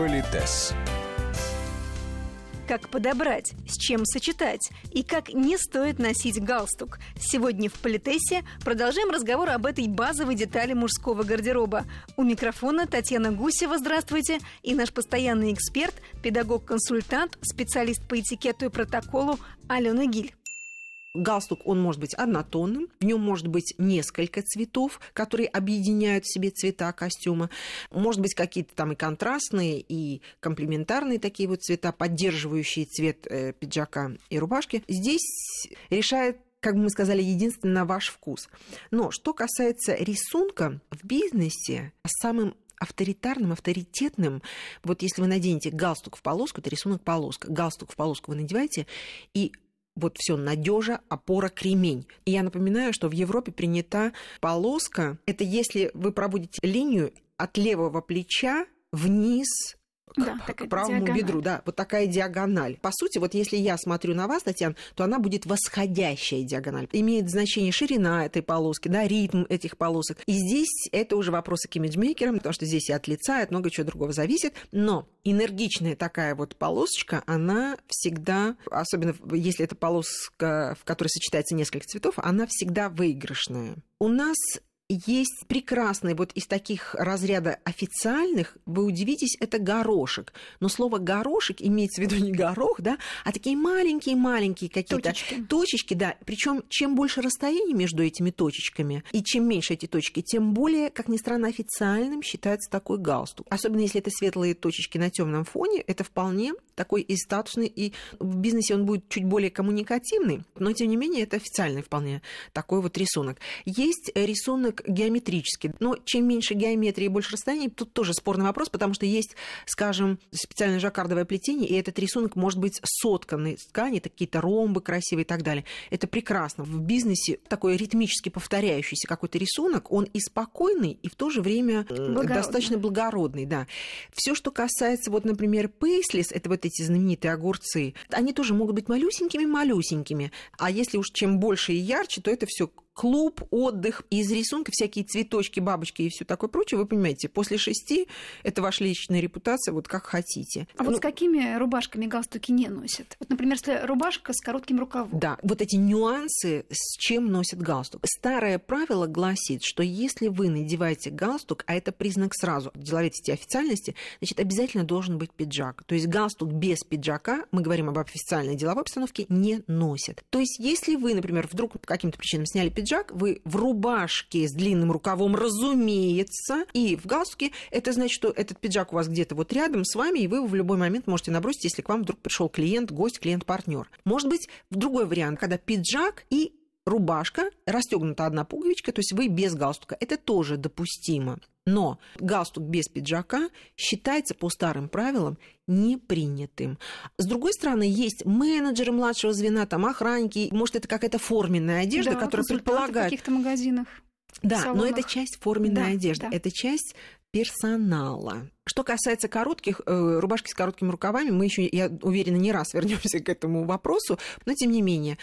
Политес. Как подобрать, с чем сочетать и как не стоит носить галстук. Сегодня в Политесе продолжаем разговор об этой базовой детали мужского гардероба. У микрофона Татьяна Гусева, здравствуйте, и наш постоянный эксперт, педагог-консультант, специалист по этикету и протоколу Алена Гиль. Галстук, он может быть однотонным, в нем может быть несколько цветов, которые объединяют в себе цвета костюма. Может быть, какие-то там и контрастные, и комплементарные такие вот цвета, поддерживающие цвет э, пиджака и рубашки. Здесь решает как мы сказали, единственно ваш вкус. Но что касается рисунка в бизнесе, самым авторитарным, авторитетным. Вот если вы наденете галстук в полоску, это рисунок полоска. Галстук в полоску вы надеваете, и вот все надежа, опора, кремень. И я напоминаю, что в Европе принята полоска. Это если вы проводите линию от левого плеча вниз да, к, правому диагональ. бедру, да, вот такая диагональ. По сути, вот если я смотрю на вас, Татьяна, то она будет восходящая диагональ. Имеет значение ширина этой полоски, да, ритм этих полосок. И здесь это уже вопросы к имиджмейкерам, потому что здесь и от лица, и от много чего другого зависит. Но энергичная такая вот полосочка, она всегда, особенно если это полоска, в которой сочетается несколько цветов, она всегда выигрышная. У нас есть прекрасный вот из таких разряда официальных, вы удивитесь, это горошек. Но слово горошек имеется в виду не горох, да, а такие маленькие-маленькие какие-то точечки. точечки, да. Причем чем больше расстояние между этими точечками, и чем меньше эти точки, тем более, как ни странно, официальным считается такой галстук. Особенно если это светлые точечки на темном фоне, это вполне такой и статусный, и в бизнесе он будет чуть более коммуникативный, но тем не менее это официальный вполне такой вот рисунок. Есть рисунок геометрически. Но чем меньше геометрии и больше расстояний, тут тоже спорный вопрос, потому что есть, скажем, специальное жаккардовое плетение, и этот рисунок может быть сотканный из ткани, какие-то ромбы красивые и так далее. Это прекрасно. В бизнесе такой ритмически повторяющийся какой-то рисунок, он и спокойный, и в то же время благородный. достаточно благородный. Да. Все, что касается, вот, например, пейслис, это вот эти знаменитые огурцы, они тоже могут быть малюсенькими-малюсенькими. А если уж чем больше и ярче, то это все клуб, отдых, из рисунка всякие цветочки, бабочки и все такое прочее, вы понимаете, после шести это ваша личная репутация, вот как хотите. А ну, вот с какими рубашками галстуки не носят? Вот, например, если рубашка с коротким рукавом. Да, вот эти нюансы, с чем носят галстук. Старое правило гласит, что если вы надеваете галстук, а это признак сразу деловитости и официальности, значит, обязательно должен быть пиджак. То есть галстук без пиджака, мы говорим об официальной деловой обстановке, не носят. То есть если вы, например, вдруг по каким-то причинам сняли пиджак, вы в рубашке с длинным рукавом, разумеется, и в галстуке, это значит, что этот пиджак у вас где-то вот рядом с вами, и вы его в любой момент можете набросить, если к вам вдруг пришел клиент, гость, клиент-партнер. Может быть, другой вариант, когда пиджак и рубашка, расстегнута одна пуговичка, то есть вы без галстука. Это тоже допустимо. Но галстук без пиджака считается по старым правилам непринятым. С другой стороны, есть менеджеры младшего звена, там охранники, может, это какая-то форменная одежда, да, которая предполагает... в каких-то магазинах. Да, салонах. но это часть форменной да, одежды, да. это часть персонала. Что касается коротких, э, рубашки с короткими рукавами, мы еще, я уверена, не раз вернемся к этому вопросу, но тем не менее,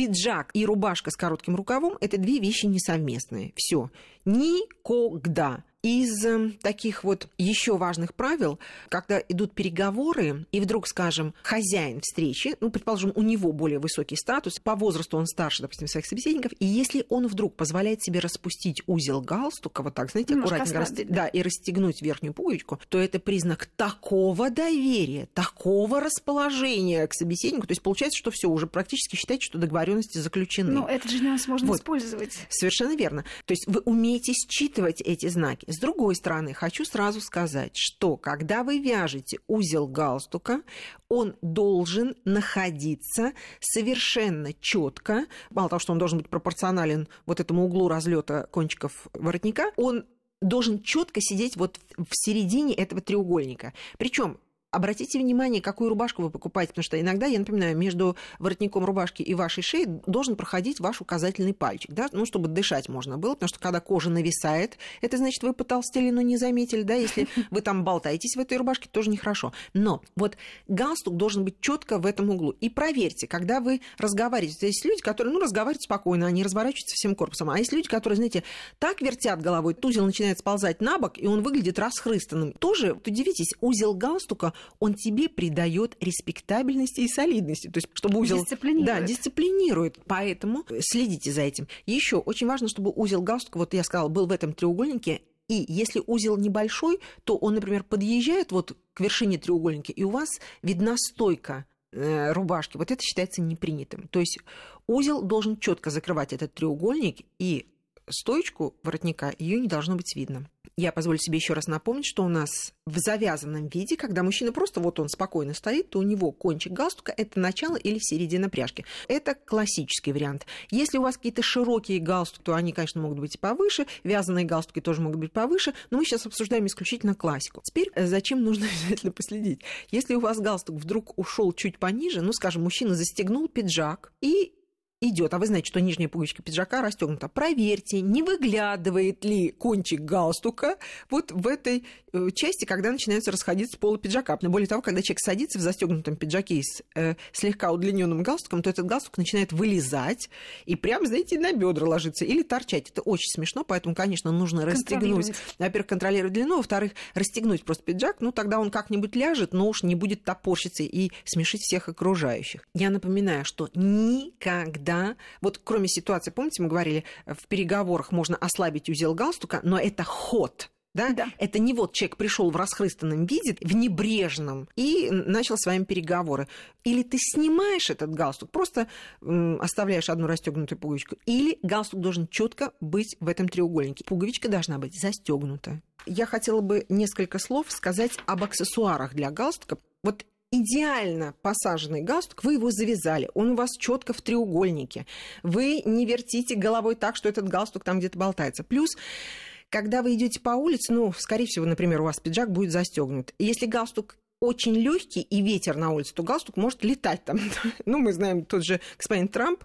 пиджак и рубашка с коротким рукавом это две вещи несовместные. Все. Никогда из эм, таких вот еще важных правил, когда идут переговоры, и вдруг, скажем, хозяин встречи, ну, предположим, у него более высокий статус, по возрасту он старше, допустим, своих собеседников, и если он вдруг позволяет себе распустить узел галстука, вот так, знаете, Немножко аккуратненько, расти... да. да, и расстегнуть верхнюю пуговичку, то это признак такого доверия, такого расположения к собеседнику, то есть получается, что все уже практически считаете, что договоренности заключены. Ну, этот же нюанс можно вот. использовать. Совершенно верно. То есть вы умеете считывать эти знаки. С другой стороны, хочу сразу сказать, что когда вы вяжете узел галстука, он должен находиться совершенно четко. Мало того, что он должен быть пропорционален вот этому углу разлета кончиков воротника, он должен четко сидеть вот в середине этого треугольника. Причем Обратите внимание, какую рубашку вы покупаете, потому что иногда, я напоминаю, между воротником рубашки и вашей шеей должен проходить ваш указательный пальчик, да, ну, чтобы дышать можно было, потому что когда кожа нависает, это значит, вы потолстели, но не заметили, да, если вы там болтаетесь в этой рубашке, тоже нехорошо. Но вот галстук должен быть четко в этом углу. И проверьте, когда вы разговариваете, есть люди, которые, ну, разговаривают спокойно, они разворачиваются всем корпусом, а есть люди, которые, знаете, так вертят головой, узел начинает сползать на бок, и он выглядит расхрыстанным. Тоже, удивитесь, узел галстука он тебе придает респектабельности и солидности. То есть, чтобы узел... Дисциплинирует. Да, дисциплинирует. Поэтому следите за этим. Еще очень важно, чтобы узел галстука, вот я сказала, был в этом треугольнике, и если узел небольшой, то он, например, подъезжает вот к вершине треугольника, и у вас видна стойка э, рубашки. Вот это считается непринятым. То есть узел должен четко закрывать этот треугольник, и стоечку воротника ее не должно быть видно. Я позволю себе еще раз напомнить, что у нас в завязанном виде, когда мужчина просто вот он спокойно стоит, то у него кончик галстука – это начало или середина пряжки. Это классический вариант. Если у вас какие-то широкие галстуки, то они, конечно, могут быть повыше, вязаные галстуки тоже могут быть повыше, но мы сейчас обсуждаем исключительно классику. Теперь э, зачем нужно обязательно последить? Если у вас галстук вдруг ушел чуть пониже, ну, скажем, мужчина застегнул пиджак и идет, а вы знаете, что нижняя пуговичка пиджака расстегнута, проверьте, не выглядывает ли кончик галстука вот в этой э, части, когда начинается расходиться полу пиджака. Но более того, когда человек садится в застегнутом пиджаке с э, слегка удлиненным галстуком, то этот галстук начинает вылезать и прям, знаете, на бедра ложиться или торчать. Это очень смешно, поэтому, конечно, нужно расстегнуть. Во-первых, контролировать длину, во-вторых, расстегнуть просто пиджак, ну тогда он как-нибудь ляжет, но уж не будет топорщиться и смешить всех окружающих. Я напоминаю, что никогда да, вот кроме ситуации, помните, мы говорили, в переговорах можно ослабить узел галстука, но это ход, да? да. Это не вот человек пришел в расхрыстанном виде, в небрежном, и начал с вами переговоры. Или ты снимаешь этот галстук, просто оставляешь одну расстегнутую пуговичку, или галстук должен четко быть в этом треугольнике. Пуговичка должна быть застегнута. Я хотела бы несколько слов сказать об аксессуарах для галстука. Вот идеально посаженный галстук, вы его завязали, он у вас четко в треугольнике, вы не вертите головой так, что этот галстук там где-то болтается. Плюс когда вы идете по улице, ну, скорее всего, например, у вас пиджак будет застегнут. Если галстук очень легкий и ветер на улице, то галстук может летать там. ну, мы знаем, тот же господин Трамп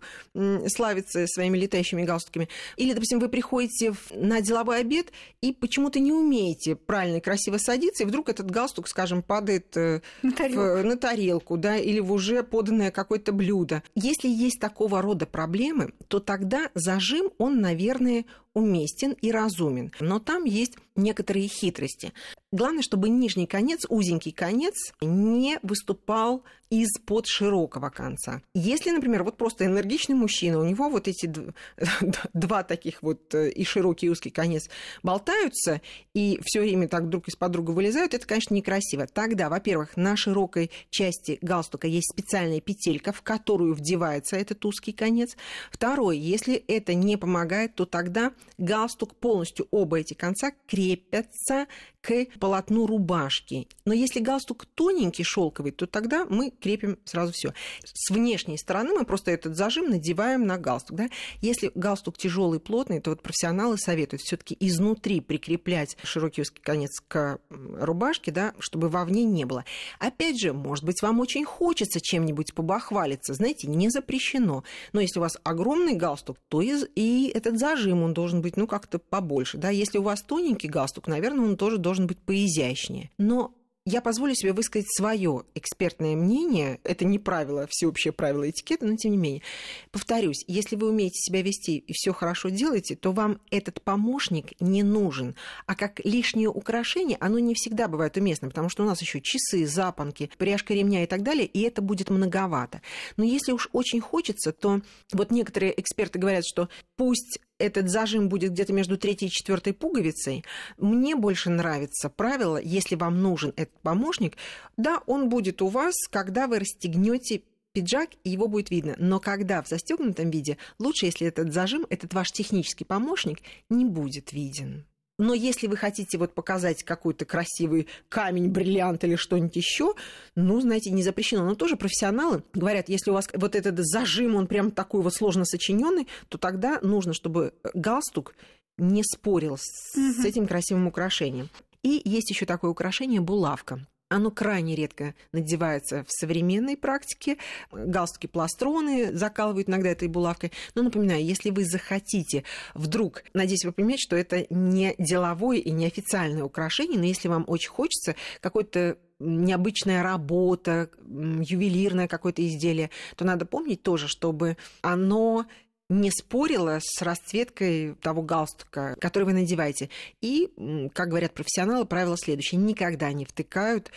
славится своими летающими галстуками. Или, допустим, вы приходите на деловой обед и почему-то не умеете правильно и красиво садиться, и вдруг этот галстук, скажем, падает э, на тарелку, в, на тарелку да, или в уже поданное какое-то блюдо. Если есть такого рода проблемы, то тогда зажим, он, наверное, уместен и разумен. Но там есть некоторые хитрости. Главное, чтобы нижний конец, узенький конец, не выступал из-под широкого конца. Если, например, вот просто энергичный мужчина, у него вот эти два таких вот э, и широкий, и узкий конец болтаются, и все время так друг из-под друга вылезают, это, конечно, некрасиво. Тогда, во-первых, на широкой части галстука есть специальная петелька, в которую вдевается этот узкий конец. Второе, если это не помогает, то тогда галстук полностью, оба эти конца крепятся к полотну рубашки. Но если галстук тоненький, шелковый, то тогда мы крепим сразу все. С внешней стороны мы просто этот зажим надеваем на галстук. Да? Если галстук тяжелый, плотный, то вот профессионалы советуют все-таки изнутри прикреплять широкий узкий конец к рубашке, да, чтобы вовне не было. Опять же, может быть, вам очень хочется чем-нибудь побахвалиться, знаете, не запрещено. Но если у вас огромный галстук, то и, и этот зажим, он должен быть, ну, как-то побольше. Да? Если у вас тоненький галстук, наверное, он тоже должен быть поизящнее. Но я позволю себе высказать свое экспертное мнение. Это не правило, всеобщее правило этикета, но тем не менее. Повторюсь, если вы умеете себя вести и все хорошо делаете, то вам этот помощник не нужен. А как лишнее украшение, оно не всегда бывает уместно, потому что у нас еще часы, запонки, пряжка ремня и так далее, и это будет многовато. Но если уж очень хочется, то вот некоторые эксперты говорят, что пусть этот зажим будет где-то между третьей и четвертой пуговицей. Мне больше нравится правило, если вам нужен этот помощник, да, он будет у вас, когда вы расстегнете пиджак, и его будет видно. Но когда в застегнутом виде, лучше, если этот зажим, этот ваш технический помощник, не будет виден. Но если вы хотите вот показать какой-то красивый камень, бриллиант или что-нибудь еще, ну, знаете, не запрещено. Но тоже профессионалы говорят, если у вас вот этот зажим, он прям такой вот сложно сочиненный, то тогда нужно, чтобы галстук не спорил с, угу. с этим красивым украшением. И есть еще такое украшение булавка. Оно крайне редко надевается в современной практике. Галстуки пластроны закалывают иногда этой булавкой. Но напоминаю, если вы захотите вдруг, надеюсь, вы понимаете, что это не деловое и не официальное украшение, но если вам очень хочется какой-то необычная работа, ювелирное какое-то изделие, то надо помнить тоже, чтобы оно не спорила с расцветкой того галстука, который вы надеваете. И, как говорят профессионалы, правило следующее. Никогда не втыкают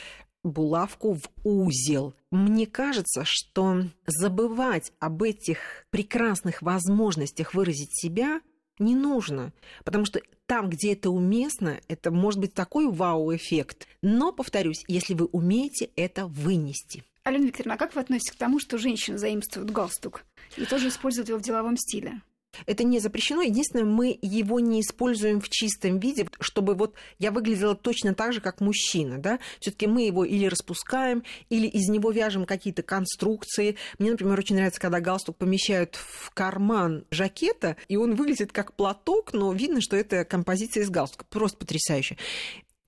булавку в узел. Мне кажется, что забывать об этих прекрасных возможностях выразить себя не нужно, потому что там, где это уместно, это может быть такой вау-эффект. Но, повторюсь, если вы умеете это вынести. Алена Викторовна, а как вы относитесь к тому, что женщины заимствуют галстук и тоже используют его в деловом стиле? Это не запрещено. Единственное, мы его не используем в чистом виде, чтобы вот я выглядела точно так же, как мужчина. Да? Все-таки мы его или распускаем, или из него вяжем какие-то конструкции. Мне, например, очень нравится, когда галстук помещают в карман жакета, и он выглядит как платок, но видно, что это композиция из галстука. Просто потрясающе.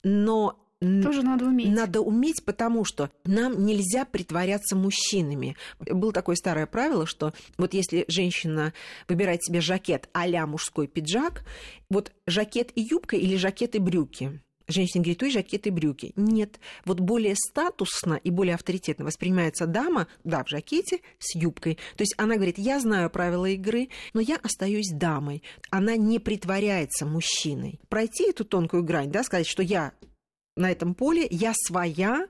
Но тоже надо уметь. Надо уметь, потому что нам нельзя притворяться мужчинами. Было такое старое правило, что вот если женщина выбирает себе жакет а мужской пиджак, вот жакет и юбка или жакет и брюки. Женщина говорит, ой, жакет и брюки. Нет, вот более статусно и более авторитетно воспринимается дама, да, в жакете с юбкой. То есть она говорит, я знаю правила игры, но я остаюсь дамой. Она не притворяется мужчиной. Пройти эту тонкую грань, да, сказать, что я на этом поле, я своя,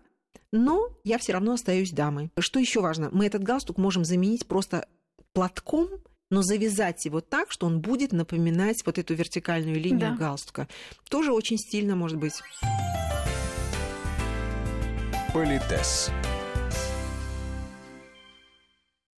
но я все равно остаюсь дамой. Что еще важно? Мы этот галстук можем заменить просто платком, но завязать его так, что он будет напоминать вот эту вертикальную линию да. галстука. Тоже очень стильно может быть. Политес.